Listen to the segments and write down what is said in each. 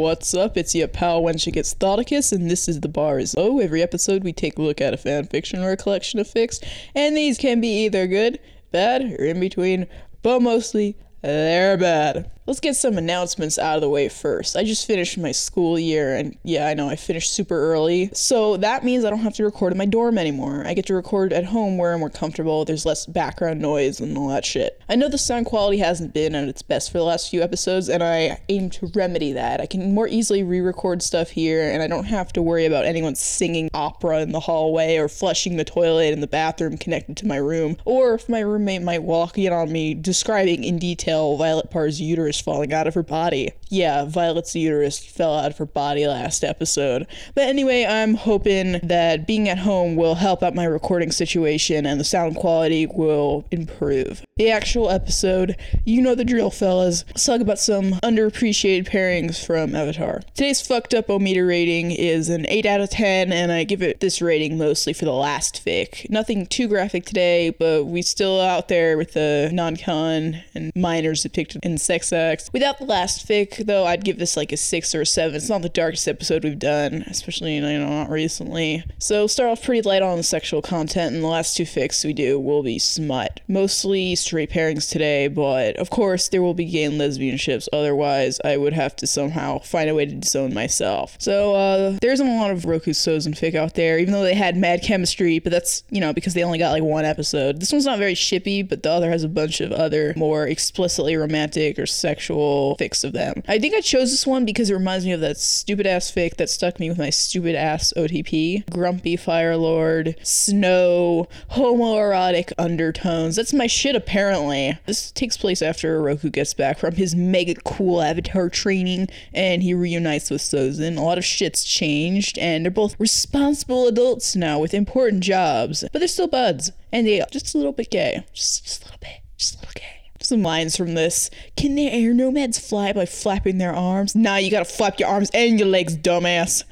What's up? It's your pal Wenchicus Thoticus, and this is The Bar is Low. Every episode, we take a look at a fan fiction or a collection of fics, and these can be either good, bad, or in between, but mostly they're bad. Let's get some announcements out of the way first. I just finished my school year, and yeah, I know I finished super early. So that means I don't have to record in my dorm anymore. I get to record at home where I'm more comfortable, there's less background noise and all that shit. I know the sound quality hasn't been at its best for the last few episodes, and I aim to remedy that. I can more easily re record stuff here, and I don't have to worry about anyone singing opera in the hallway or flushing the toilet in the bathroom connected to my room, or if my roommate might walk in on me describing in detail Violet Parr's uterus falling out of her body. Yeah, Violet's uterus fell out of her body last episode. But anyway, I'm hoping that being at home will help out my recording situation and the sound quality will improve. The actual episode, you know the drill, fellas. Let's talk about some underappreciated pairings from Avatar. Today's fucked up Ometer rating is an 8 out of 10, and I give it this rating mostly for the last fic. Nothing too graphic today, but we still out there with the non-con and minors depicted in sex Without the last fic, though, I'd give this like a 6 or a 7. It's not the darkest episode we've done, especially, you know, not recently. So start off pretty light on the sexual content, and the last two fics we do will be smut. Mostly straight pairings today, but of course there will be gay and lesbian ships, otherwise I would have to somehow find a way to disown myself. So uh, there isn't a lot of Roku Sozin fic out there, even though they had mad chemistry, but that's, you know, because they only got like one episode. This one's not very shippy, but the other has a bunch of other more explicitly romantic or sexual fics of them. I think I chose this one because it reminds me of that stupid ass fic that stuck me with my stupid ass OTP. Grumpy Fire Lord, snow, homoerotic undertones. That's my shit apparently. This takes place after Roku gets back from his mega cool avatar training and he reunites with Sozin. A lot of shit's changed and they're both responsible adults now with important jobs, but they're still buds and they are just a little bit gay. Just, just a little bit. Just a little gay. Some lines from this. Can the air nomads fly by flapping their arms? Nah, you gotta flap your arms and your legs, dumbass.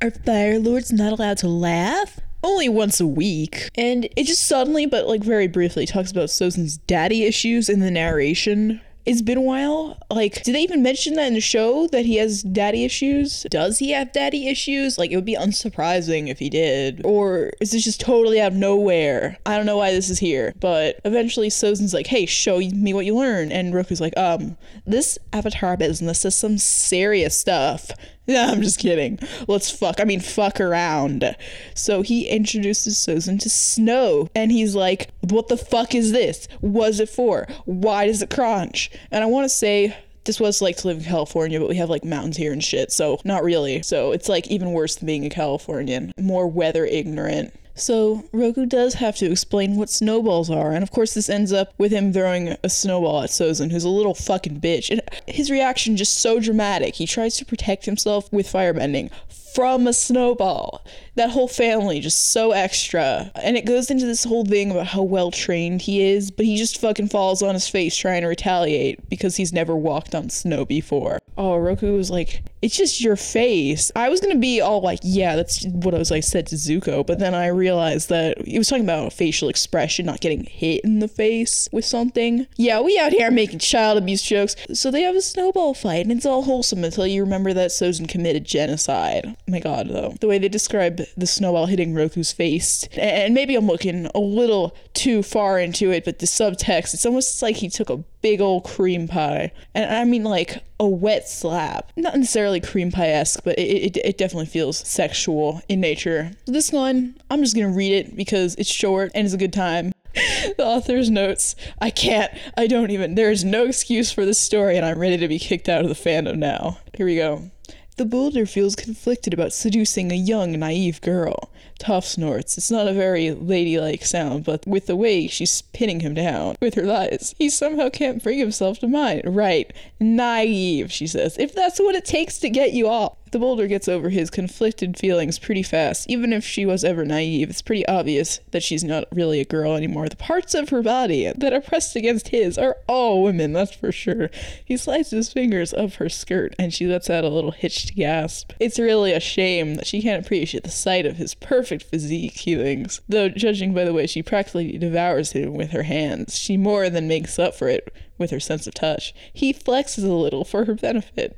Are Fire Lords not allowed to laugh? Only once a week. And it just suddenly, but like very briefly, talks about Sozin's daddy issues in the narration. It's been a while. Like, did they even mention that in the show that he has daddy issues? Does he have daddy issues? Like, it would be unsurprising if he did. Or is this just totally out of nowhere? I don't know why this is here. But eventually, Sozin's like, hey, show me what you learn. And Roku's like, um, this avatar business is some serious stuff. Yeah, I'm just kidding. Let's fuck. I mean, fuck around. So he introduces Sozin to snow, and he's like, "What the fuck is this? Was it for? Why does it crunch?" And I want to say. This was like to live in California, but we have like mountains here and shit, so not really. So it's like even worse than being a Californian. More weather ignorant. So Roku does have to explain what snowballs are, and of course this ends up with him throwing a snowball at Sozin, who's a little fucking bitch. And his reaction just so dramatic. He tries to protect himself with firebending from a snowball. That whole family just so extra. And it goes into this whole thing about how well trained he is, but he just fucking falls on his face trying to retaliate because he's never walked on snow before. Oh, Roku was like, it's just your face. I was gonna be all like, yeah, that's what I was like said to Zuko, but then I realized that he was talking about facial expression, not getting hit in the face with something. Yeah, we out here making child abuse jokes. So they have a snowball fight, and it's all wholesome until you remember that Sozin committed genocide. Oh my god, though. The way they describe the snowball hitting Roku's face, and maybe I'm looking a little too far into it, but the subtext, it's almost like he took a big old cream pie. And I mean like a wet slap. Not necessarily cream pie esque, but it, it, it, definitely feels sexual in nature. This one, I'm just gonna read it because it's short and it's a good time. the author's notes I can't, I don't even, there is no excuse for this story, and I'm ready to be kicked out of the fandom now. Here we go. The boulder feels conflicted about seducing a young, naive girl. Toph snorts. It's not a very ladylike sound, but with the way she's pinning him down with her lies, he somehow can't bring himself to mind. Right. Naive, she says. If that's what it takes to get you off. The boulder gets over his conflicted feelings pretty fast. Even if she was ever naive, it's pretty obvious that she's not really a girl anymore. The parts of her body that are pressed against his are all women, that's for sure. He slides his fingers up her skirt and she lets out a little hitched gasp. It's really a shame that she can't appreciate the sight of his perfect physique, he thinks. Though, judging by the way she practically devours him with her hands, she more than makes up for it with her sense of touch. He flexes a little for her benefit.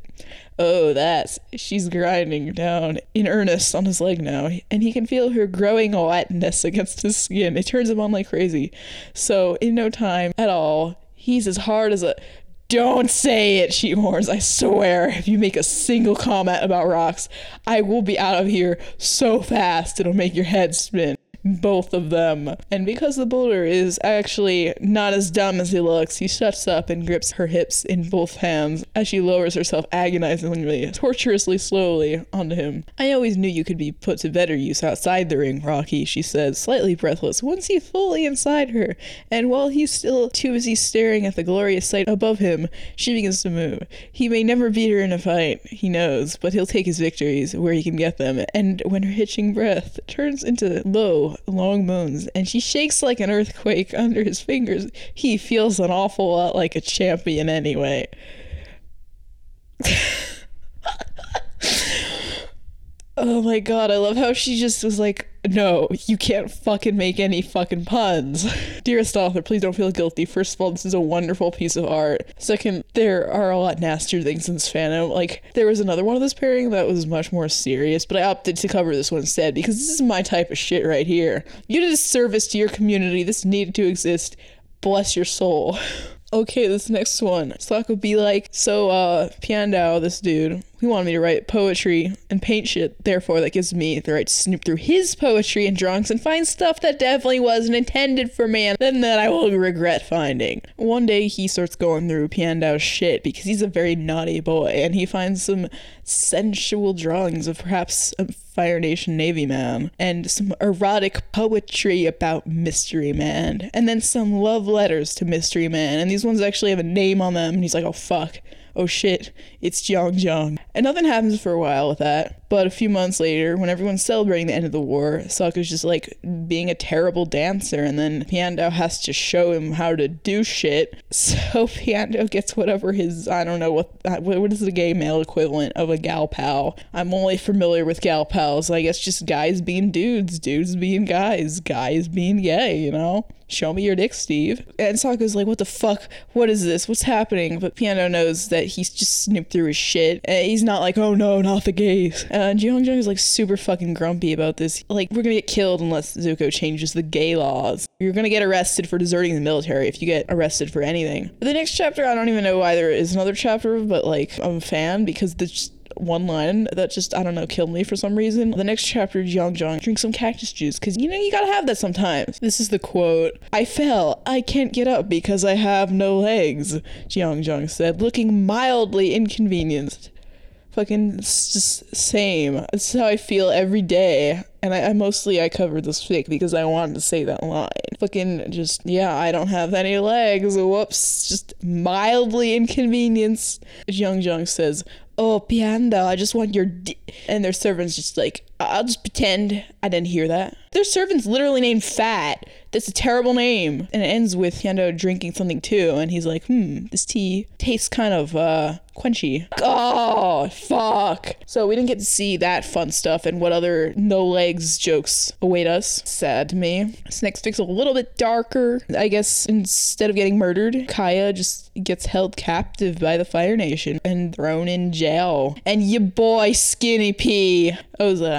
Oh, that's. She's grinding down in earnest on his leg now, and he can feel her growing wetness against his skin. It turns him on like crazy. So, in no time at all, he's as hard as a. Don't say it, she warns. I swear, if you make a single comment about rocks, I will be out of here so fast it'll make your head spin both of them. And because the boulder is actually not as dumb as he looks, he shuts up and grips her hips in both hands as she lowers herself agonizingly, torturously slowly onto him. I always knew you could be put to better use outside the ring, Rocky, she says, slightly breathless, once he's fully inside her. And while he's still too busy staring at the glorious sight above him, she begins to move. He may never beat her in a fight, he knows, but he'll take his victories where he can get them. And when her hitching breath turns into low, long moans, and she shakes like an earthquake under his fingers. He feels an awful lot like a champion anyway. oh my god, I love how she just was like, no, you can't fucking make any fucking puns. Dearest author, please don't feel guilty. First of all, this is a wonderful piece of art. Second, there are a lot nastier things in this fandom. Like, there was another one of this pairing that was much more serious, but I opted to cover this one instead because this is my type of shit right here. You did a service to your community. This needed to exist. Bless your soul. Okay, this next one. Sokka be like, so uh Piandao, this dude, he wanted me to write poetry and paint shit, therefore that gives me the right to snoop through his poetry and drawings and find stuff that definitely wasn't intended for me and then that I will regret finding. One day he starts going through Piandao's shit because he's a very naughty boy and he finds some sensual drawings of perhaps a Fire Nation Navy man, and some erotic poetry about Mystery Man, and then some love letters to Mystery Man, and these ones actually have a name on them, and he's like, oh fuck oh shit, it's Jeong Jeong. And nothing happens for a while with that. But a few months later, when everyone's celebrating the end of the war, Sokka's just like being a terrible dancer, and then Piandao has to show him how to do shit. So Piandao gets whatever his, I don't know, uh, what what is the gay male equivalent of a gal pal? I'm only familiar with gal pals. I guess just guys being dudes, dudes being guys, guys being gay, you know? show me your dick, Steve. And Sokka's like, what the fuck? What is this? What's happening? But Piandao knows that he's just snooped through his shit. And he's not like, oh no, not the gays. And Jeong Jeong is like super fucking grumpy about this. Like, we're gonna get killed unless Zuko changes the gay laws. You're gonna get arrested for deserting the military if you get arrested for anything. The next chapter, I don't even know why there is another chapter, but like, I'm a fan because the one line that just I don't know killed me for some reason. The next chapter, Jiang drink some cactus juice because you know you gotta have that sometimes. This is the quote: "I fell. I can't get up because I have no legs." Jiang said, looking mildly inconvenienced. Fucking just same. That's how I feel every day. And I, I mostly I covered this fake because I wanted to say that line. Fucking just yeah, I don't have any legs. Whoops. Just mildly inconvenienced. Jeong Jeong says, oh Piandao i just want your d-. and their servants just like i'll just pretend i didn't hear that. Their servant's literally named fat. That's a terrible name. And it ends with Piandao drinking something too and he's like hmm this tea tastes kind of uh quenchy. Oh fuck. So we didn't get to see that fun stuff and what other no legs jokes await us. Sad to me. This next fic's a little bit darker i guess instead of getting murdered. Kya just gets held captive by the fire nation and thrown in jail. And your boy skinny p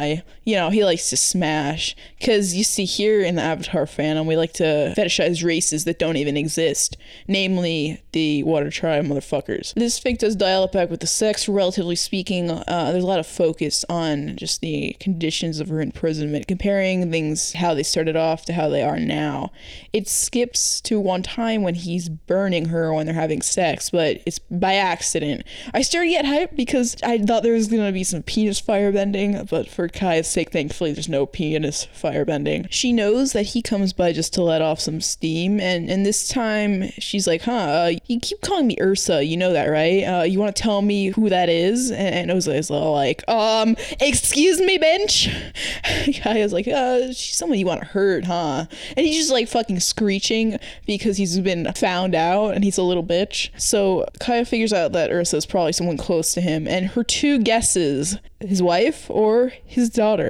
ozai you know he likes to smash. Because you see here in the avatar fandom we like to fetishize races that don't even exist namely the water tribe motherfuckers. This fic does dial it back with the sex relatively speaking uh, there's a lot of focus on just the conditions of her imprisonment comparing things how they started off to how they are now. It skips to one time when he's burning her when they're having sex but it's by accident. I started to get hyped because i thought there was going to be some penis firebending but for kai's sake thankfully there's no penis firebending she knows that he comes by just to let off some steam and and this time she's like huh uh, you keep calling me ursa you know that right? Uh, you want to tell me who that is? And, and Ozai's all like um excuse me bench Kya's like uh she's someone you want to hurt huh? And he's just like fucking screeching because he's been found out and he's a little bitch. So Kya figures out that Ursa is probably someone close to him and her two guesses his wife or his daughter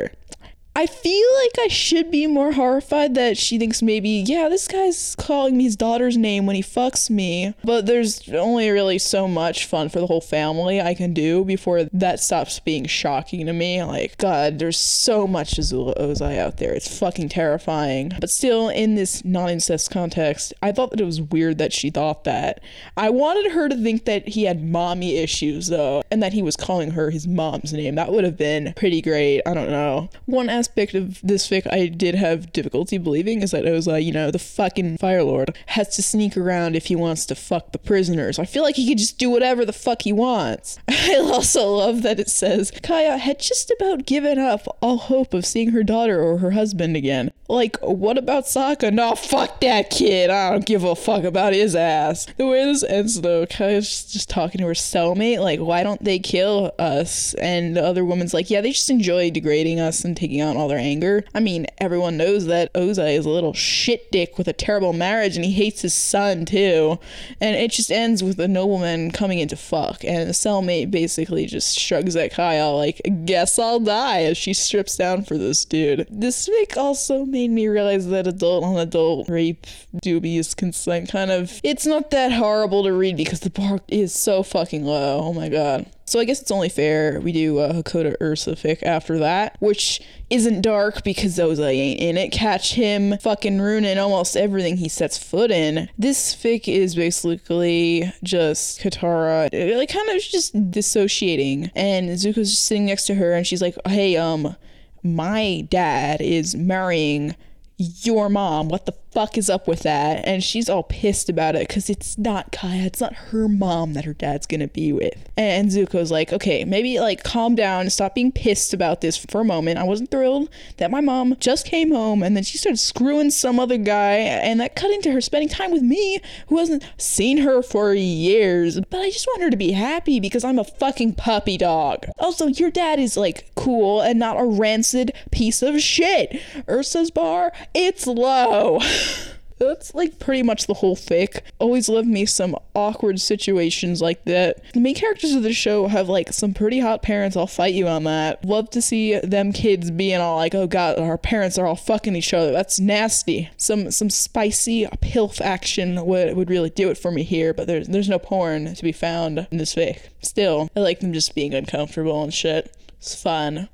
I feel like I should be more horrified that she thinks maybe, yeah, this guy's calling me his daughter's name when he fucks me. But there's only really so much fun for the whole family I can do before that stops being shocking to me. Like, God, there's so much Azula Ozai out there. It's fucking terrifying. But still, in this non incest context, I thought that it was weird that she thought that. I wanted her to think that he had mommy issues, though, and that he was calling her his mom's name. That would have been pretty great. I don't know. One aspect of this fic I did have difficulty believing is that it was like you know, the fucking Fire Lord, has to sneak around if he wants to fuck the prisoners. I feel like he could just do whatever the fuck he wants. I also love that it says Kya had just about given up all hope of seeing her daughter or her husband again. Like, what about Sokka? No, fuck that kid. I don't give a fuck about his ass. The way this ends, though, Kya's just talking to her cellmate, like, why don't they kill us? And the other woman's like, yeah, they just enjoy degrading us and taking out all their anger. I mean, everyone knows that Ozai is a little shit dick with a terrible marriage and he hates his son, too. And it just ends with a nobleman coming in to fuck. And the cellmate basically just shrugs at Kya, like, guess I'll die as she strips down for this dude. This fic also made me realize that adult on adult rape dubious consent kind of it's not that horrible to read because the bar is so fucking low. Oh my god. So I guess it's only fair we do a Hakoda Ursa fic after that, which isn't dark because Ozai ain't in it. Catch him fucking ruining almost everything he sets foot in. This fic is basically just Katara, like kind of just dissociating, and Zuko's just sitting next to her, and she's like, "Hey, um." my dad is marrying your mom. What the fuck is up with that? And she's all pissed about it because it's not Kya. It's not her mom that her dad's gonna be with. And Zuko's like, okay, maybe like calm down, stop being pissed about this for a moment. I wasn't thrilled that my mom just came home and then she started screwing some other guy, and that cut into her spending time with me, who hasn't seen her for years. But I just want her to be happy because I'm a fucking puppy dog. Also, your dad is like cool and not a rancid piece of shit. Ursa's bar, it's low. That's like pretty much the whole fic. Always love me some awkward situations like that. The main characters of the show have like some pretty hot parents. I'll fight you on that. Love to see them kids being all like, "Oh God, our parents are all fucking each other." That's nasty. Some some spicy pilf action would would really do it for me here. But there's there's no porn to be found in this fic. Still, I like them just being uncomfortable and shit. It's fun.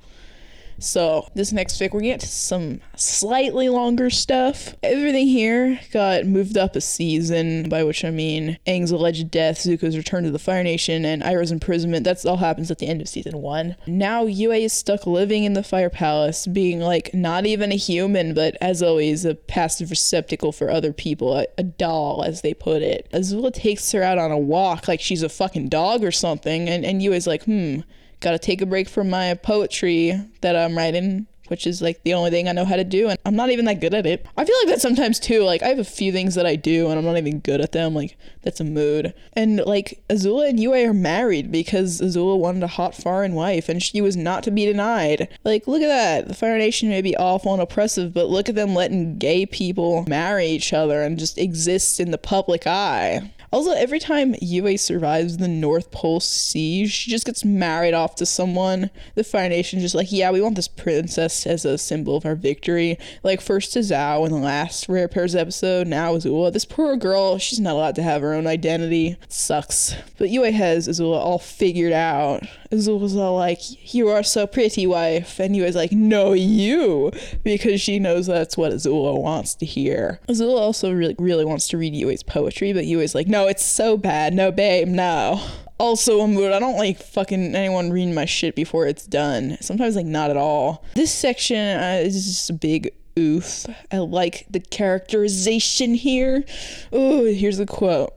So this next fic, we're gonna get to some slightly longer stuff. Everything here got moved up a season, by which I mean Aang's alleged death, Zuko's return to the Fire Nation, and Iroh's imprisonment. That's all happens at the end of season one. Now Yue is stuck living in the Fire Palace, being like not even a human, but as always, a passive receptacle for other people, a, a doll, as they put it. Azula takes her out on a walk like she's a fucking dog or something, and, and Yue's like, hmm gotta take a break from my poetry that I'm writing which is like the only thing I know how to do and I'm not even that good at it. I feel like that sometimes too. Like I have a few things that I do and I'm not even good at them. Like that's a mood. And like Azula and Yue are married because Azula wanted a hot foreign wife and she was not to be denied. Like look at that. The Fire Nation may be awful and oppressive, but look at them letting gay people marry each other and just exist in the public eye. Also, every time Yue survives the North Pole siege, she just gets married off to someone. The Fire Nation just like, yeah, we want this princess as a symbol of our victory. Like first to Zhao in the last Rare Pairs episode, now Azula. This poor girl, she's not allowed to have her own identity. It sucks. But Yue has Azula all figured out. Azula's all like, you are so pretty, wife. And Yue's like, no, you. Because she knows that's what Azula wants to hear. Azula also really, really wants to read Yue's poetry, but Yue's like, no, it's so bad. No, babe, no. Also, mood. I don't like fucking anyone reading my shit before it's done. Sometimes, like, not at all. This section uh, is just a big oof. I like the characterization here. Oh, here's a quote.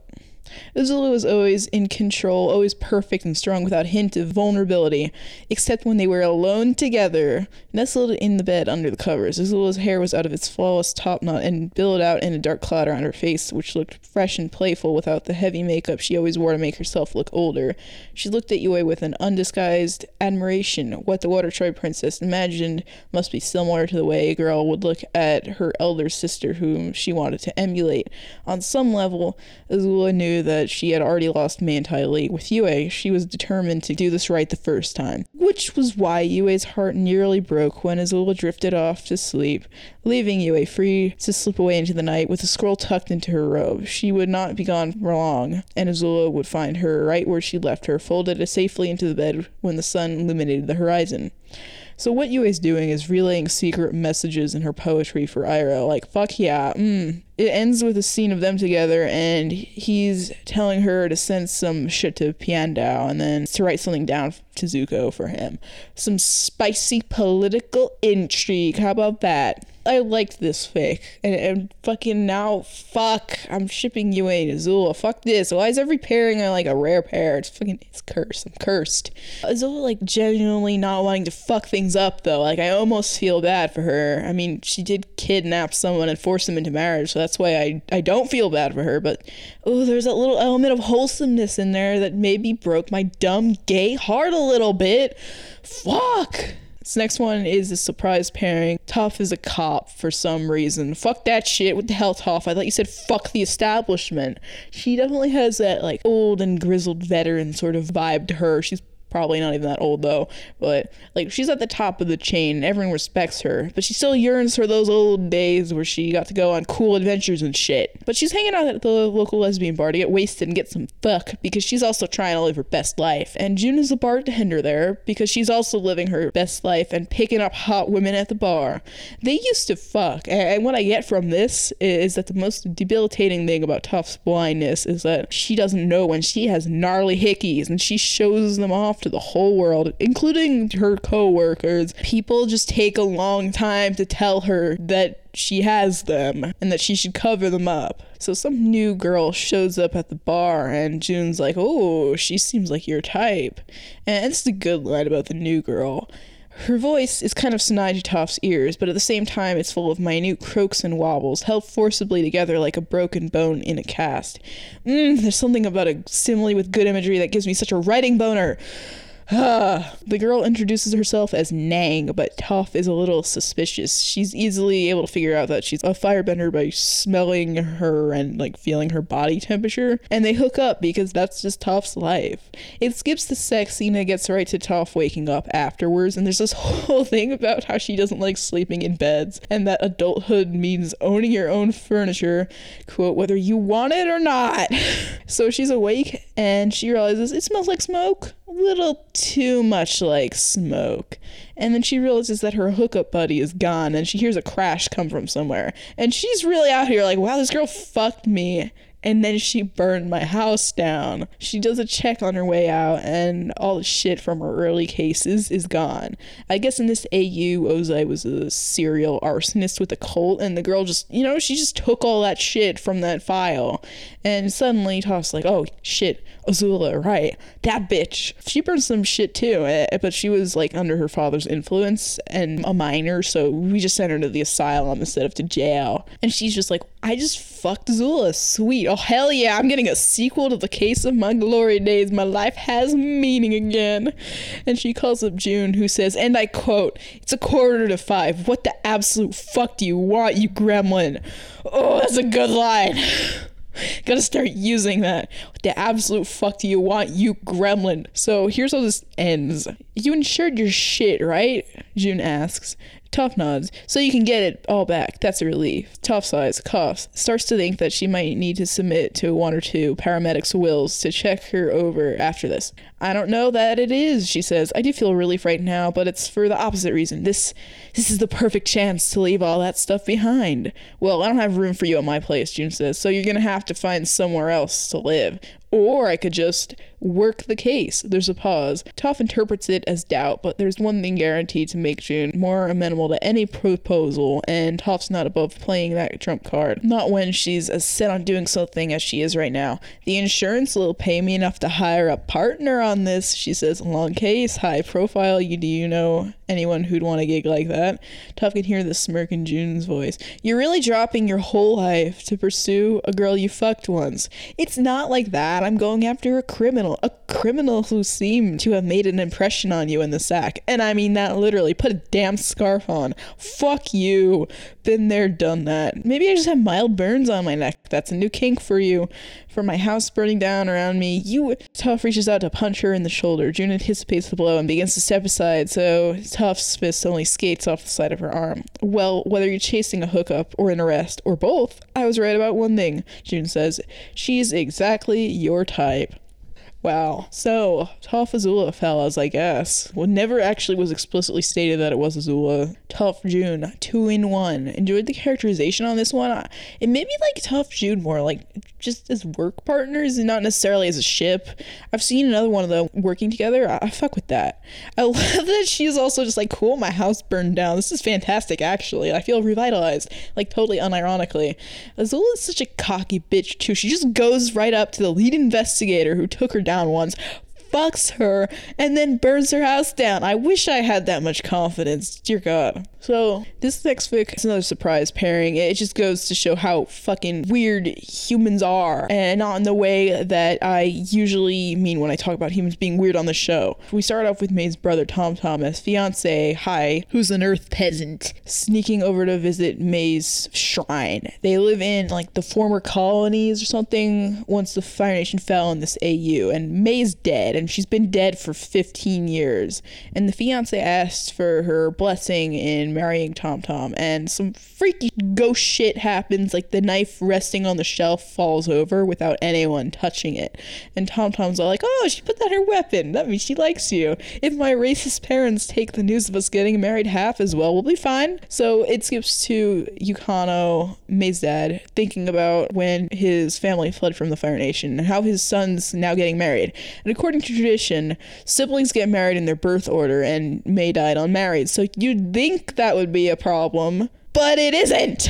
Azula was always in control, always perfect and strong without hint of vulnerability, except when they were alone together, nestled in the bed under the covers. Azula's hair was out of its flawless topknot and billowed out in a dark cloud around her face, which looked fresh and playful without the heavy makeup she always wore to make herself look older. She looked at Yue with an undisguised admiration. What the Water Tribe princess imagined must be similar to the way a girl would look at her elder sister, whom she wanted to emulate. On some level, Azula knew knew that she had already lost me entirely. With Yue, she was determined to do this right the first time, which was why Yue's heart nearly broke when Azula drifted off to sleep, leaving Yue free to slip away into the night with the scroll tucked into her robe. She would not be gone for long, and Azula would find her right where she left her, folded safely into the bed when the sun illuminated the horizon. So what Yue is doing is relaying secret messages in her poetry for Iroh, like fuck yeah. Mm. It ends with a scene of them together, and he's telling her to send some shit to Piandao, and then to write something down to Zuko for him. Some spicy political intrigue. How about that? I liked this fic. And, and fucking now, fuck, I'm shipping Yue and Azula. Fuck this. Why is every pairing like a rare pair? It's fucking, it's cursed. I'm cursed. Uh, Azula, like, genuinely not wanting to fuck things up, though. Like, I almost feel bad for her. I mean, she did kidnap someone and force them into marriage, so that's why I, I don't feel bad for her. But, oh, there's that little element of wholesomeness in there that maybe broke my dumb gay heart a little bit. Fuck. This next one is a surprise pairing. Toph is a cop for some reason. Fuck that shit. What the hell, Toph? I thought you said fuck the establishment. She definitely has that like old and grizzled veteran sort of vibe to her. She's probably not even that old though. But like she's at the top of the chain. Everyone respects her. But she still yearns for those old days where she got to go on cool adventures and shit. But she's hanging out at the local lesbian bar to get wasted and get some fuck because she's also trying to live her best life. And june is the bartender there because she's also living her best life and picking up hot women at the bar. They used to fuck. And what i get from this is that the most debilitating thing about Toph's blindness is that she doesn't know when she has gnarly hickeys and she shows them off to the whole world, including her co-workers. People just take a long time to tell her that she has them and that she should cover them up. So some new girl shows up at the bar and June's like, "Oh, she seems like your type." And it's a good line about the new girl. Her voice is kind of to ears, but at the same time it's full of minute croaks and wobbles, held forcibly together like a broken bone in a cast. Mmm, there's something about a simile with good imagery that gives me such a writing boner. the girl introduces herself as Nang, but Toph is a little suspicious. She's easily able to figure out that she's a firebender by smelling her and like feeling her body temperature. And they hook up because that's just Toph's life. It skips the sex scene and gets right to Toph waking up afterwards. And there's this whole thing about how she doesn't like sleeping in beds and that adulthood means owning your own furniture, quote, whether you want it or not. so she's awake and she realizes it smells like smoke little too much like smoke. And then she realizes that her hookup buddy is gone and she hears a crash come from somewhere. And she's really out here like, wow, this girl fucked me and then she burned my house down. She does a check on her way out, and all the shit from her early cases is gone. I guess in this AU, Ozai was a serial arsonist with a cult, and the girl just, you know, she just took all that shit from that file. And suddenly Toph's like, oh shit, Azula, right, that bitch. She burned some shit too, eh, but she was like under her father's influence and a minor, so we just sent her to the asylum instead of to jail. And she's just like, I just fucked Azula. sweet. Oh hell yeah, I'm getting a sequel to the case of my glory days. My life has meaning again. And she calls up June, who says, and I quote, It's a quarter to five. What the absolute fuck do you want, you gremlin? Oh, that's a good line. Gotta start using that. What the absolute fuck do you want, you gremlin? So here's how this ends. You insured your shit, right? June asks. Toph nods. So you can get it all back. That's a relief. Toph sighs, coughs, starts to think that she might need to submit to one or two paramedics' wills to check her over after this. I don't know that it is, she says. I do feel relief right now, but it's for the opposite reason. This this is the perfect chance to leave all that stuff behind. Well, I don't have room for you at my place, June says, so you're gonna have to find somewhere else to live. Or I could just work the case. There's a pause. Toph interprets it as doubt, but there's one thing guaranteed to make June more amenable to any proposal, and Toph's not above playing that trump card. Not when she's as set on doing something as she is right now. The insurance will pay me enough to hire a partner on this, she says. Long case, high profile. You do you know anyone who'd want a gig like that? Toph can hear the smirk in June's voice. You're really dropping your whole life to pursue a girl you fucked once. It's not like that. I'm going after a criminal criminal, a criminal who seemed to have made an impression on you in the sack. And I mean that literally. Put a damn scarf on. Fuck you. Been there, done that. Maybe I just have mild burns on my neck. That's a new kink for you. For my house burning down around me, you Toph reaches out to punch her in the shoulder. June anticipates the blow and begins to step aside, so Toph's fist only skates off the side of her arm. Well, whether you're chasing a hookup or an arrest or both, I was right about one thing, June says. She's exactly your type. Wow. So, Toph Azula fellas, I guess. Well, never actually was explicitly stated that it was Azula. Toph June, two in one. Enjoyed the characterization on this one. It made me like Toph June more, like just as work partners and not necessarily as a ship. I've seen another one of them working together. I, I fuck with that. I love that she's also just like, cool, my house burned down. This is fantastic, actually. I feel revitalized, like totally unironically. Azula is such a cocky bitch, too. She just goes right up to the lead investigator who took her down once, fucks her, and then burns her house down. I wish I had that much confidence. Dear God. So, this next fic is another surprise pairing. It just goes to show how fucking weird humans are, and not in the way that I usually mean when I talk about humans being weird on the show. We start off with May's brother Tom Tom's, fiance Hai, who's an earth peasant, sneaking over to visit May's shrine. They live in like the former colonies or something once the Fire Nation fell in this AU, and May's dead, and she's been dead for 15 years. And the fiance asks for her blessing in marrying Tom Tom, and some freaky ghost shit happens. Like the knife resting on the shelf falls over without anyone touching it, and Tom Tom's all like, "Oh, she put that her weapon. That means she likes you. If my racist parents take the news of us getting married half as well, we'll be fine." So it skips to Yukano, May's dad, thinking about when his family fled from the Fire Nation and how his son's now getting married. And according to tradition, siblings get married in their birth order, and May died unmarried. So you'd think that would be a problem, but it isn't.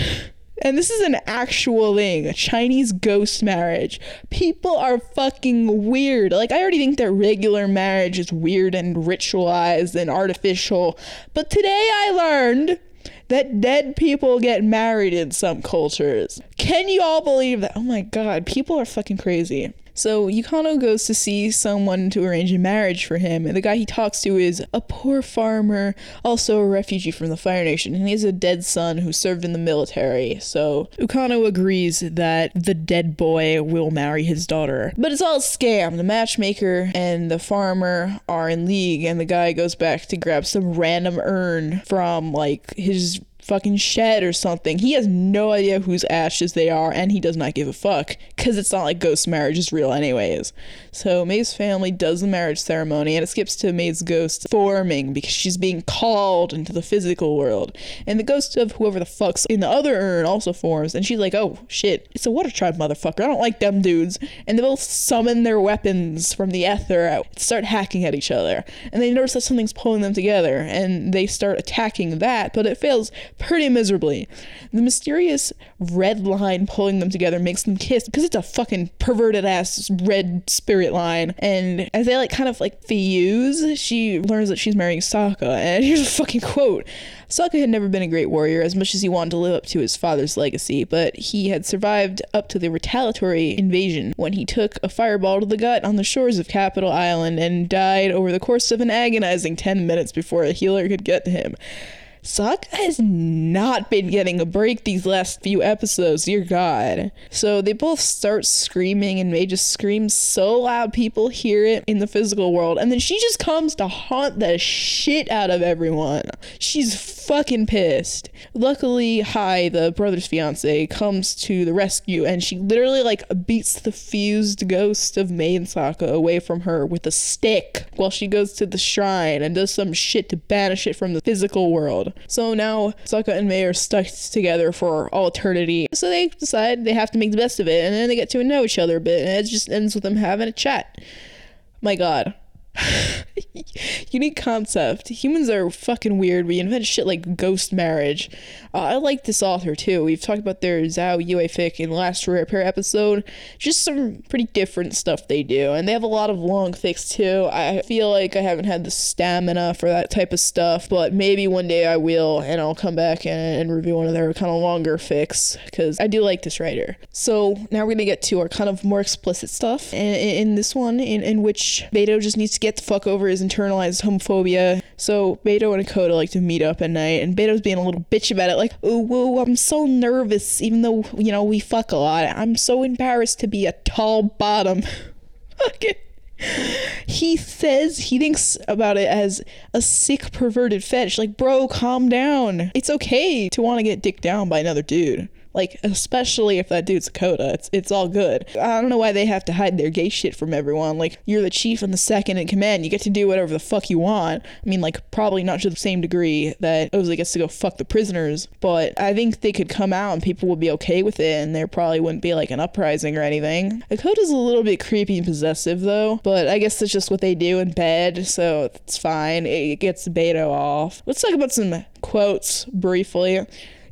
And this is an actual thing a Chinese ghost marriage. People are fucking weird. Like, I already think that regular marriage is weird and ritualized and artificial. But today I learned that dead people get married in some cultures. Can you all believe that? Oh my god, people are fucking crazy. So Yukano goes to see someone to arrange a marriage for him, and the guy he talks to is a poor farmer, also a refugee from the Fire Nation, and he has a dead son who served in the military. So Yukano agrees that the dead boy will marry his daughter. But it's all a scam. The matchmaker and the farmer are in league, and the guy goes back to grab some random urn from like his fucking shed or something. He has no idea whose ashes they are, and he does not give a fuck because it's not like ghost marriage is real, anyways. So May's family does the marriage ceremony, and it skips to May's ghost forming because she's being called into the physical world. And the ghost of whoever the fuck's in the other urn also forms, and she's like, oh shit, it's a water tribe motherfucker. I don't like them dudes. And they both summon their weapons from the ether and start hacking at each other. And they notice that something's pulling them together, and they start attacking that, but it fails pretty miserably. The mysterious red line pulling them together makes them kiss because it's a fucking perverted ass red spirit line. And as they like kind of like fuse, she learns that she's marrying Sokka. And here's a fucking quote. Sokka had never been a great warrior as much as he wanted to live up to his father's legacy, but he had survived up to the retaliatory invasion when he took a fireball to the gut on the shores of Capital Island and died over the course of an agonizing 10 minutes before a healer could get to him. Sokka has not been getting a break these last few episodes, dear God. So they both start screaming, and May just screams so loud people hear it in the physical world. And then she just comes to haunt the shit out of everyone. She's fucking pissed. Luckily, Hai, the brother's fiance, comes to the rescue, and she literally like beats the fused ghost of May and Sokka away from her with a stick while she goes to the shrine and does some shit to banish it from the physical world. So now Sokka and May are stuck together for all eternity. So they decide they have to make the best of it, and then they get to know each other a bit, and it just ends with them having a chat. My God. unique concept. Humans are fucking weird. We invent shit like ghost marriage. Uh, I like this author too. We've talked about their Zhao Yue fic in the last Rare Pair episode. Just some pretty different stuff they do. And they have a lot of long fics too. I feel like I haven't had the stamina for that type of stuff, but maybe one day I will and I'll come back and, and review one of their kind of longer fics because I do like this writer. So now we're to get to our kind of more explicit stuff in, in this one, in, in which Beto just needs to get the fuck over his internalized homophobia. So Beto and Hakoda like to meet up at night, and Beto's being a little bitch about it, like, oh, whoa, I'm so nervous, even though, you know, we fuck a lot. I'm so embarrassed to be a tall bottom. okay. He says he thinks about it as a sick, perverted fetish. Like, bro, calm down. It's okay to want to get dicked down by another dude. Like, especially if that dude's a coda. It's it's all good. I don't know why they have to hide their gay shit from everyone. Like, you're the chief and the second in command. You get to do whatever the fuck you want. I mean, like, probably not to the same degree that Ozai gets to go fuck the prisoners, but I think they could come out and people would be okay with it and there probably wouldn't be like an uprising or anything. Hakoda's a little bit creepy and possessive though, but I guess that's just what they do in bed, so it's fine. It gets Beto off. Let's talk about some quotes briefly.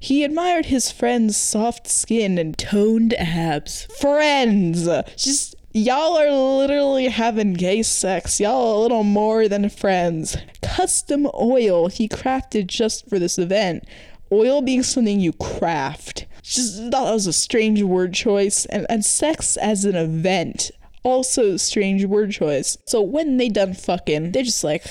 He admired his friend's soft skin and toned abs. Friends! Just Y'all are literally having gay sex. Y'all a little more than friends. Custom oil he crafted just for this event. Oil being something you craft. Just thought that was a strange word choice. And, and sex as an event. Also strange word choice. So when they done fucking, they're just like,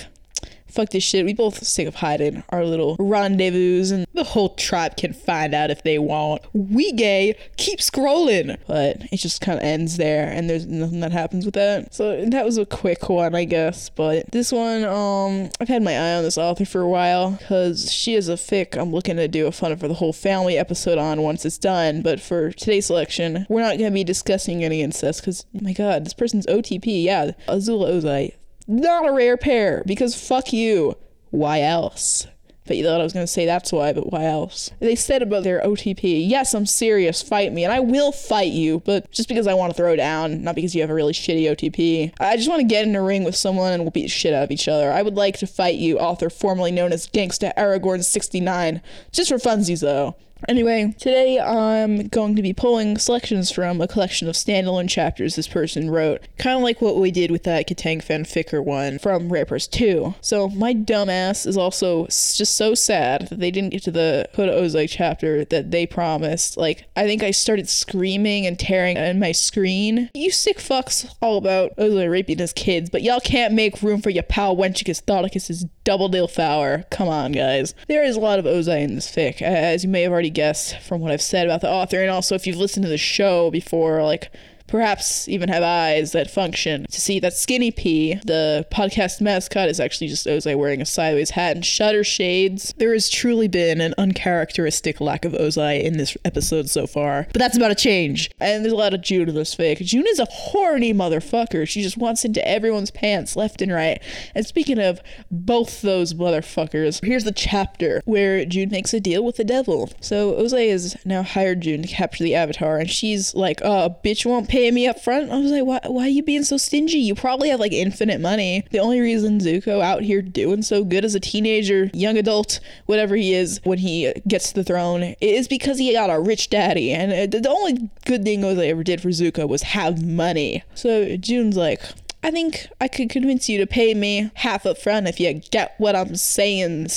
fuck this shit. We both sick of hiding our little rendezvous, and the whole tribe can find out if they want. We gay, keep scrolling. But it just kind of ends there, and there's nothing that happens with that. So that was a quick one, I guess. But this one, um, I've had my eye on this author for a while because she is a fic I'm looking to do a fun for the whole family episode on once it's done. But for today's selection, we're not going to be discussing any incest because, my god, this person's OTP. Yeah, Azula Ozai not a rare pair because fuck you. Why else? But you thought I was going to say that's why, but why else? They said about their OTP, yes, I'm serious, fight me, and I will fight you, but just because I want to throw down, not because you have a really shitty OTP. I just want to get in a ring with someone and we'll beat the shit out of each other. I would like to fight you, author formerly known as Gangsta Aragorn69. Just for funsies, though. Anyway, today I'm going to be pulling selections from a collection of standalone chapters this person wrote, kind of like what we did with that Kataang fanficker one from Rare Pairs 2. So my dumbass is also just so sad that they didn't get to the Coda Ozai chapter that they promised. Like, I think I started screaming and tearing at my screen. You sick fucks all about Ozai raping his kids, but y'all can't make room for your pal Wenchicus Thoticus's double deal flower. Come on, guys. There is a lot of Ozai in this fic, as you may have already guess from what I've said about the author, and also if you've listened to the show before, like perhaps even have eyes that function to see that Skinny P, the podcast mascot, is actually just Ozai wearing a sideways hat and shutter shades. There has truly been an uncharacteristic lack of Ozai in this episode so far, but that's about to change. And there's a lot of June in this fic. June is a horny motherfucker. She just wants into everyone's pants left and right. And speaking of both those motherfuckers, here's the chapter where June makes a deal with the devil. So Ozai has now hired June to capture the avatar, and she's like, "Oh, bitch won't pay me up front. I was like, why, why are you being so stingy? You probably have like infinite money. The only reason Zuko out here doing so good as a teenager, young adult, whatever he is, when he gets to the throne, is because he got a rich daddy. And uh, the only good thing I ever did for Zuko was have money. So June's like, I think I could convince you to pay me half up front if you get what I'm saying,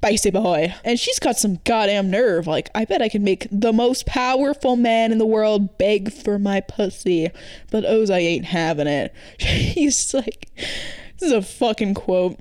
spicy boy. And she's got some goddamn nerve. Like, I bet I can make the most powerful man in the world beg for my pussy. But Ozai ain't having it. He's like, this is a fucking quote.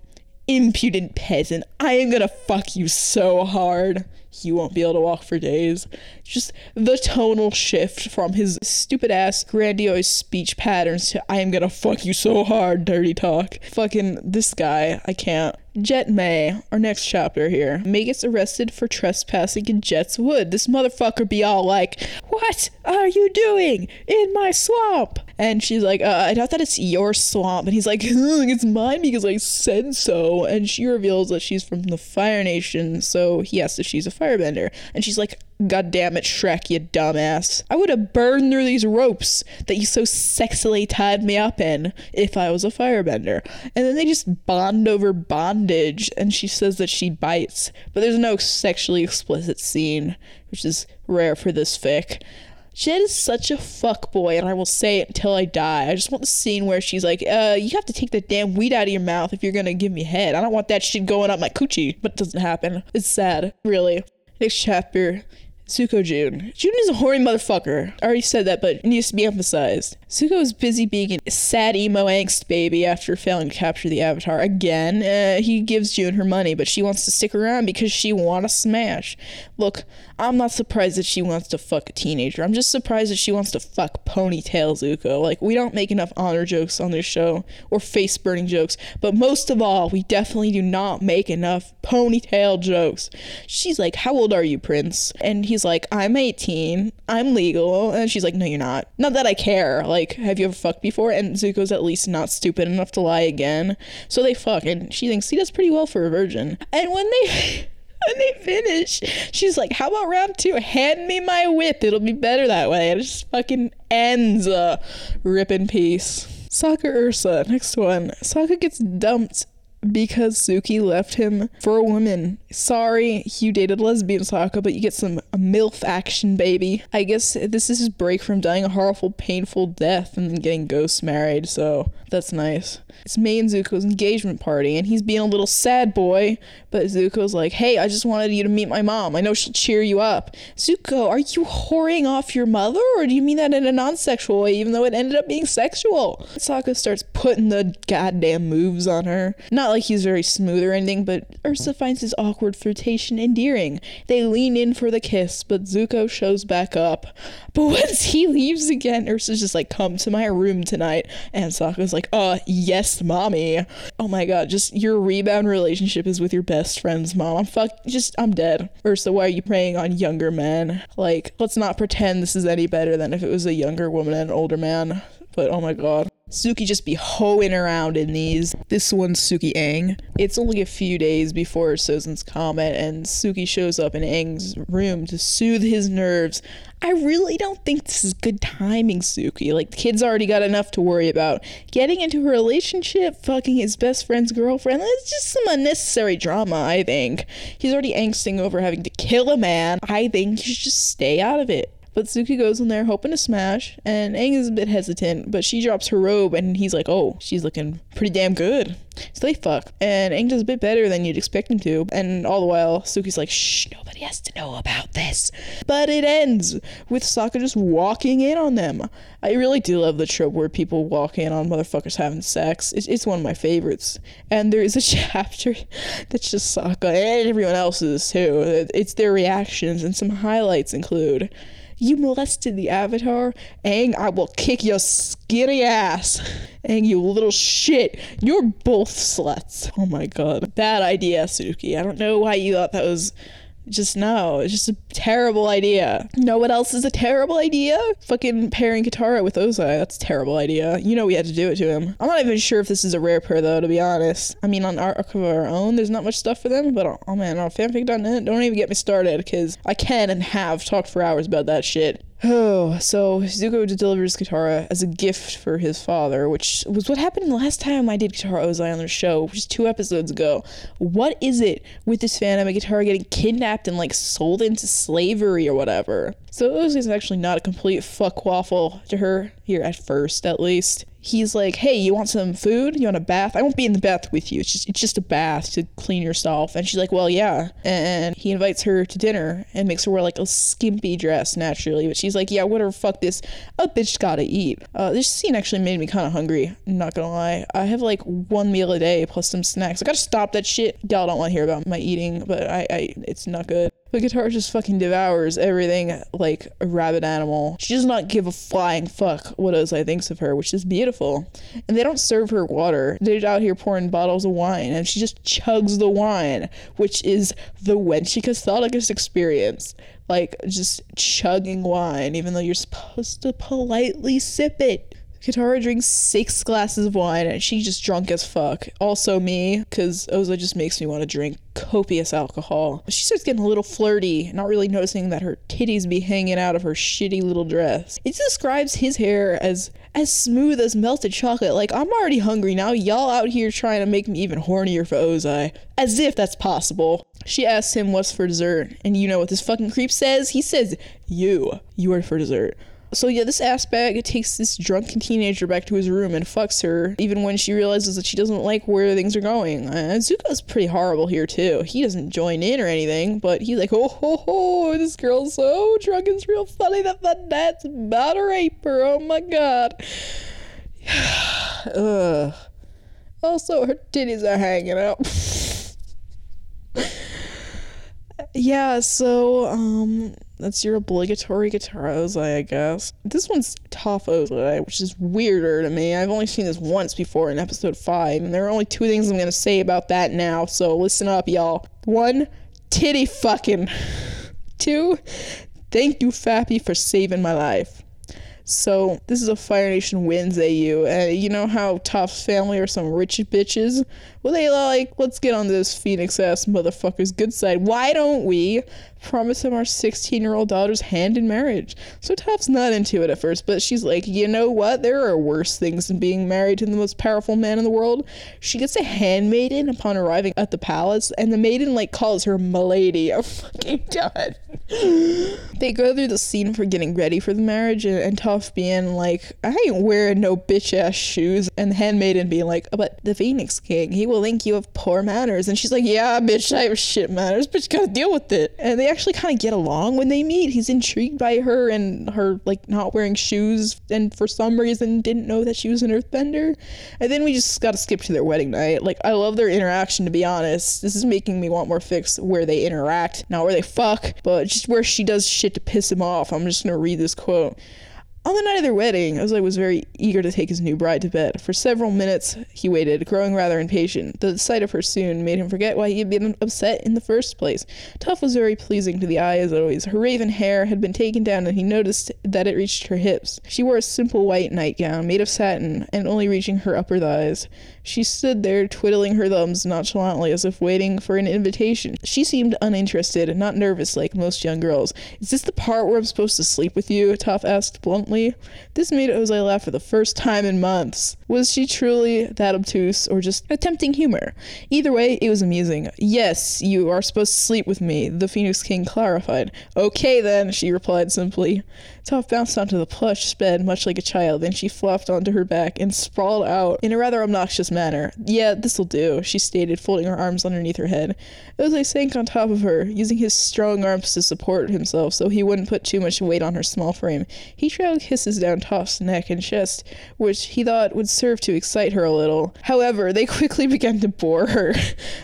Impudent peasant, I am gonna fuck you so hard you won't be able to walk for days. Just the tonal shift from his stupid ass grandiose speech patterns to I am gonna fuck you so hard, dirty talk. Fucking this guy, I can't. Jet May, our next chapter here. May gets arrested for trespassing in Jet's wood. This motherfucker be all like, What are you doing in my swamp? And she's like, uh, I doubt that it's your swamp. And he's like, it's mine because I said so. And she reveals that she's from the Fire Nation. So he asks if she's a firebender. And she's like, God damn it, Shrek, you dumbass. I would have burned through these ropes that you so sexily tied me up in if I was a firebender. And then they just bond over bondage, and she says that she bites. But there's no sexually explicit scene, which is rare for this fic. Jet is such a fuck boy, and I will say it until I die. I just want the scene where she's like, uh, you have to take the damn weed out of your mouth if you're gonna give me head. I don't want that shit going up my coochie. But it doesn't happen. It's sad, really. Next chapter Zuko June. June is a horny motherfucker. I already said that, but it needs to be emphasized. Zuko is busy being a sad emo angst baby after failing to capture the Avatar again. Uh, he gives June her money, but she wants to stick around because she want to smash. Look, I'm not surprised that she wants to fuck a teenager. I'm just surprised that she wants to fuck ponytail Zuko. Like, we don't make enough honor jokes on this show or face burning jokes, but most of all, we definitely do not make enough ponytail jokes. She's like, How old are you, Prince? And he's like, I'm 18, I'm legal. And she's like, No, you're not. Not that I care. Like, have you ever fucked before? And Zuko's at least not stupid enough to lie again. So they fuck, and she thinks he does pretty well for a virgin. And when they. when they finish, she's like, "How about round two? Hand me my whip. It'll be better that way." And it just fucking ends. Uh, rip in peace. Sokka Ursa, next one. Sokka gets dumped because Suki left him for a woman. Sorry, you dated lesbian Sokka, but you get some MILF action, baby. I guess this is his break from dying a horrible, painful death and then getting ghost married, so that's nice. It's Mai and Zuko's engagement party, and he's being a little sad boy, but Zuko's like, hey, I just wanted you to meet my mom. I know she'll cheer you up. Zuko, are you whoring off your mother, or do you mean that in a non sexual way, even though it ended up being sexual? Sokka starts putting the goddamn moves on her. Not like he's very smooth or anything, but Ursa finds his awkward flirtation endearing. They lean in for the kiss, but Zuko shows back up. But once he leaves again, Ursa's just like, come to my room tonight. And Sokka's like, uh, yes, mommy. Oh my god, just your rebound relationship is with your best friend's mom. I'm fuck, just, I'm dead. Ursa, why are you preying on younger men? Like, let's not pretend this is any better than if it was a younger woman and an older man. But oh my god. Suki just be hoeing around in these. This one's Suki Aang. It's only a few days before Sozin's comet, and Suki shows up in Aang's room to soothe his nerves. I really don't think this is good timing, Suki. Like, the kid's already got enough to worry about. Getting into a relationship, fucking his best friend's girlfriend, it's just some unnecessary drama, I think. He's already angsting over having to kill a man. I think you should just stay out of it. But Suki goes in there hoping to smash, and Aang is a bit hesitant, but she drops her robe, and he's like, oh, she's looking pretty damn good. So they fuck, and Aang does a bit better than you'd expect him to, and all the while, Suki's like, shh, nobody has to know about this. But it ends with Sokka just walking in on them. I really do love the trope where people walk in on motherfuckers having sex. It's, it's one of my favorites. And there is a chapter that's just Sokka and everyone else's too. It's their reactions, and some highlights include you molested the Avatar? Aang, I will kick your skinny ass. Aang, you little shit. You're both sluts. Oh my god. Bad idea, Suki. I don't know why you thought that was just no, it's just a terrible idea. Know what else is a terrible idea? Fucking pairing Katara with Ozai. That's a terrible idea. You know we had to do it to him. I'm not even sure if this is a rare pair though, to be honest. I mean, on of Our Own, there's not much stuff for them, but oh man, on fanfic.net, don't even get me started because I can and have talked for hours about that shit. Oh, so Zuko delivers Katara as a gift for his father, which was what happened last time I did Katara Ozai on the show, which is two episodes ago. What is it with this fandom of Katara getting kidnapped and like sold into slavery or whatever? So Ozai is actually not a complete fuck waffle to her here at first, at least he's like, "Hey, you want some food? You want a bath? I won't be in the bath with you. It's just it's just a bath to clean yourself." And she's like, "Well, yeah." And he invites her to dinner and makes her wear like a skimpy dress naturally, but she's like, "Yeah, whatever. Fuck this. A bitch gotta eat." Uh, this scene actually made me kind of hungry. not gonna lie. I have like one meal a day plus some snacks. I gotta stop that shit. Y'all don't want to hear about my eating, but I, I it's not good. The Katara just fucking devours everything like a rabid animal. She does not give a flying fuck what Ozai thinks of her, which is beautiful. And they don't serve her water. They're out here pouring bottles of wine, and she just chugs the wine, which is the Wenchicus Thoticus experience. Like, just chugging wine, even though you're supposed to politely sip it. Katara drinks six glasses of wine and she's just drunk as fuck. Also me, because Ozai just makes me want to drink copious alcohol. She starts getting a little flirty, not really noticing that her titties be hanging out of her shitty little dress. It describes his hair as as smooth as melted chocolate. Like I'm already hungry now. Y'all out here trying to make me even hornier for Ozai. As if that's possible. She asks him what's for dessert, and you know what this fucking creep says? He says, You. You are for dessert. So yeah, this ass bag takes this drunken teenager back to his room and fucks her, even when she realizes that she doesn't like where things are going. Uh, Zuko's pretty horrible here too. He doesn't join in or anything, but he's like, oh ho ho, this girl's so drunk, it's real funny that the dad's about to rape her. Oh my god. Ugh. Also, her titties are hanging out. yeah, so um that's your obligatory Katara I guess. This one's Toph which is weirder to me. I've only seen this once before in episode 5, and there are only two things I'm gonna say about that now, so listen up, y'all. One, titty fucking. Two, thank you, Fappy, for saving my life. So this is a Fire Nation wins AU, and you know how Toph's family are some rich bitches. Well, they like let's get on this Phoenix ass motherfucker's good side. Why don't we promise him our 16 year old daughter's hand in marriage? So Toph's not into it at first, but she's like, you know what? There are worse things than being married to the most powerful man in the world. She gets a handmaiden upon arriving at the palace, and the maiden like calls her milady. I'm oh fucking done. they go through the scene for getting ready for the marriage, and, and Toph being like, I ain't wearing no bitch ass shoes, and the handmaiden being like, oh, but the Phoenix King, he will think you have poor manners. And she's like, Yeah, bitch, I have shit manners, but you gotta deal with it. And they actually kind of get along when they meet. He's intrigued by her and her, like, not wearing shoes, and for some reason didn't know that she was an earthbender. And then we just gotta skip to their wedding night. Like, I love their interaction, to be honest. This is making me want more fics where they interact, not where they fuck, but just where she does shit to piss him off. I'm just gonna read this quote. On the night of their wedding, Ozai was very eager to take his new bride to bed. For several minutes he waited, growing rather impatient. The sight of her soon made him forget why he had been upset in the first place. Toph was very pleasing to the eye as always. Her raven hair had been taken down and he noticed that it reached her hips. She wore a simple white nightgown made of satin and only reaching her upper thighs. She stood there, twiddling her thumbs nonchalantly as if waiting for an invitation. She seemed uninterested, not nervous like most young girls. Is this the part where I'm supposed to sleep with you? Toph asked bluntly. This made Ozai laugh for the first time in months. Was she truly that obtuse, or just attempting humor? Either way, it was amusing. Yes, you are supposed to sleep with me, the Phoenix King clarified. Okay then, she replied simply. Toph bounced onto the plush bed much like a child, then she flopped onto her back and sprawled out in a rather obnoxious manner. Yeah, this'll do, she stated, folding her arms underneath her head. Ozai sank on top of her, using his strong arms to support himself so he wouldn't put too much weight on her small frame. He trailed kisses down Toph's neck and chest, which he thought would serve to excite her a little. However, they quickly began to bore her.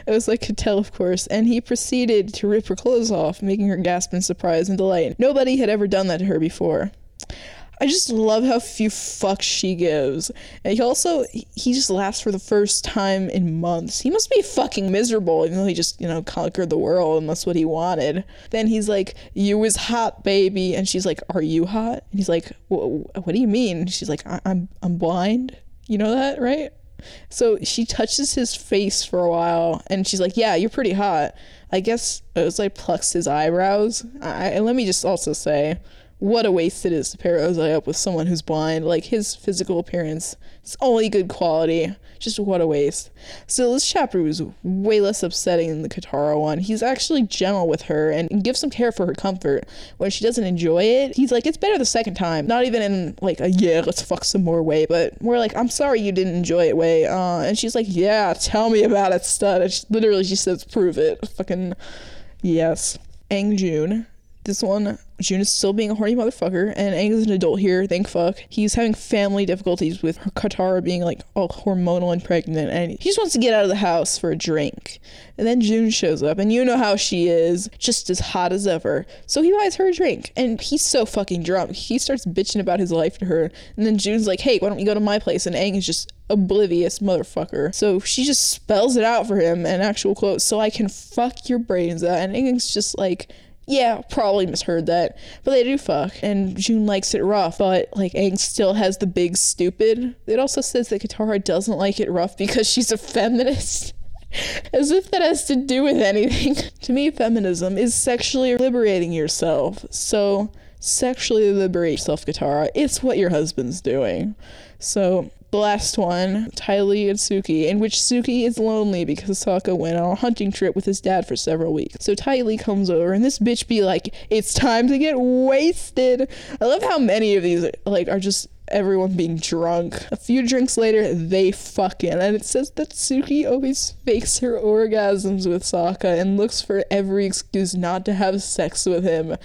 Ozai could tell, of course, and he proceeded to rip her clothes off, making her gasp in surprise and delight. Nobody had ever done that to her before. I just love how few fucks she gives. And he also he just laughs for the first time in months. He must be fucking miserable, even though he just, you know, conquered the world and that's what he wanted. Then he's like, You is hot, baby. And she's like, Are you hot? And he's like, What do you mean? She's like, I- I'm I'm blind. You know that, right? So she touches his face for a while and she's like, Yeah, you're pretty hot. I guess uh, it was like plucks his eyebrows. I, let me just also say, what a waste it is to pair Ozai up with someone who's blind. Like his physical appearance, it's only good quality. Just what a waste. So this chapter was way less upsetting than the Katara one. He's actually gentle with her and gives some care for her comfort. When she doesn't enjoy it, he's like, it's better the second time. Not even in like a yeah, let's fuck some more way, but more like, I'm sorry you didn't enjoy it way. Uh, and she's like, yeah, tell me about it, stud. She, literally, she says, prove it. Fucking yes. Aang June this one, June is still being a horny motherfucker, and Aang is an adult here, thank fuck. He's having family difficulties with Katara being like all hormonal and pregnant, and he just wants to get out of the house for a drink. And then June shows up, and you know how she is, just as hot as ever. So he buys her a drink, and he's so fucking drunk. He starts bitching about his life to her, and then June's like, hey, why don't you go to my place? And Aang is just oblivious motherfucker. So she just spells it out for him, an actual quote, so I can fuck your brains out. And Aang's just like, Yeah, probably misheard that. But they do fuck. And June likes it rough, but like Aang still has the big stupid. It also says that Katara doesn't like it rough because she's a feminist. As if that has to do with anything. to me, feminism is sexually liberating yourself. So, sexually liberate yourself, Katara. It's what your husband's doing. So, the last one, Ty Lee and Suki, in which Suki is lonely because Sokka went on a hunting trip with his dad for several weeks. So Ty Lee comes over and this bitch be like, it's time to get wasted. I love how many of these like are just everyone being drunk. A few drinks later, they fucking. And it says that Suki always fakes her orgasms with Sokka and looks for every excuse not to have sex with him.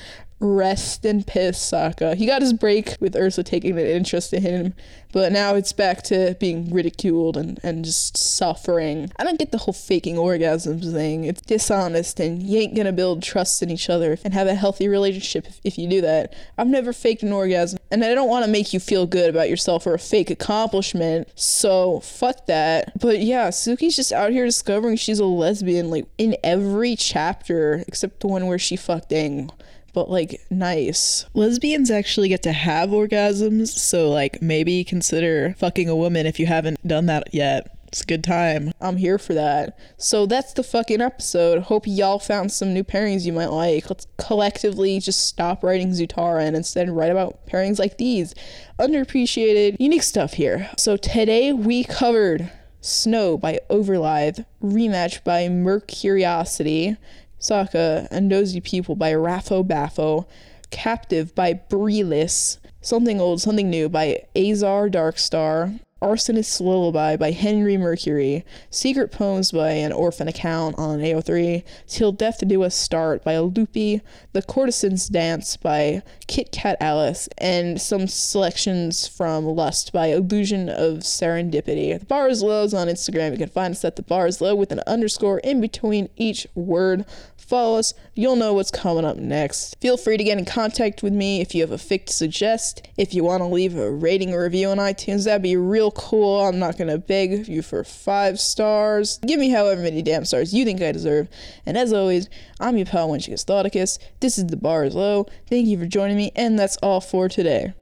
Rest in piss, Sokka. He got his break with Ursa taking an interest in him, but now it's back to being ridiculed and, and just suffering. I don't get the whole faking orgasms thing. It's dishonest, and you ain't gonna build trust in each other and have a healthy relationship if, if you do that. I've never faked an orgasm, and I don't want to make you feel good about yourself or a fake accomplishment, so fuck that. But yeah, Suki's just out here discovering she's a lesbian, like in every chapter except the one where she fucked Aang but like nice. Lesbians actually get to have orgasms, so like maybe consider fucking a woman if you haven't done that yet. It's a good time. I'm here for that. So that's the fucking episode. Hope y'all found some new pairings you might like. Let's collectively just stop writing Zutara and instead write about pairings like these. Underappreciated, unique stuff here. So today we covered Snow by Overlithe, Rematch by Mercuriosity, Sokka, and Nosy People by Raffo Baffo, Captive by Breeless, Something Old, Something New by Azar Darkstar, Arsonist's Lullaby by Henry Mercury, Secret Poems by an Orphan Account on AO3, Till Death Do Us Start by Loopy, The Courtesan's Dance by Kit Kat Alice, and some selections from Lust by Illusion of Serendipity. The bar is low is on Instagram. You can find us at the bar is low with an underscore in between each word follow us, you'll know what's coming up next. Feel free to get in contact with me if you have a fic to suggest. If you want to leave a rating or review on iTunes, that'd be real cool. I'm not to beg you for five stars. Give me however many damn stars you think I deserve. And as always, I'm your pal Wenchicus Thoticus. This is The Bar is Low. Thank you for joining me, and that's all for today.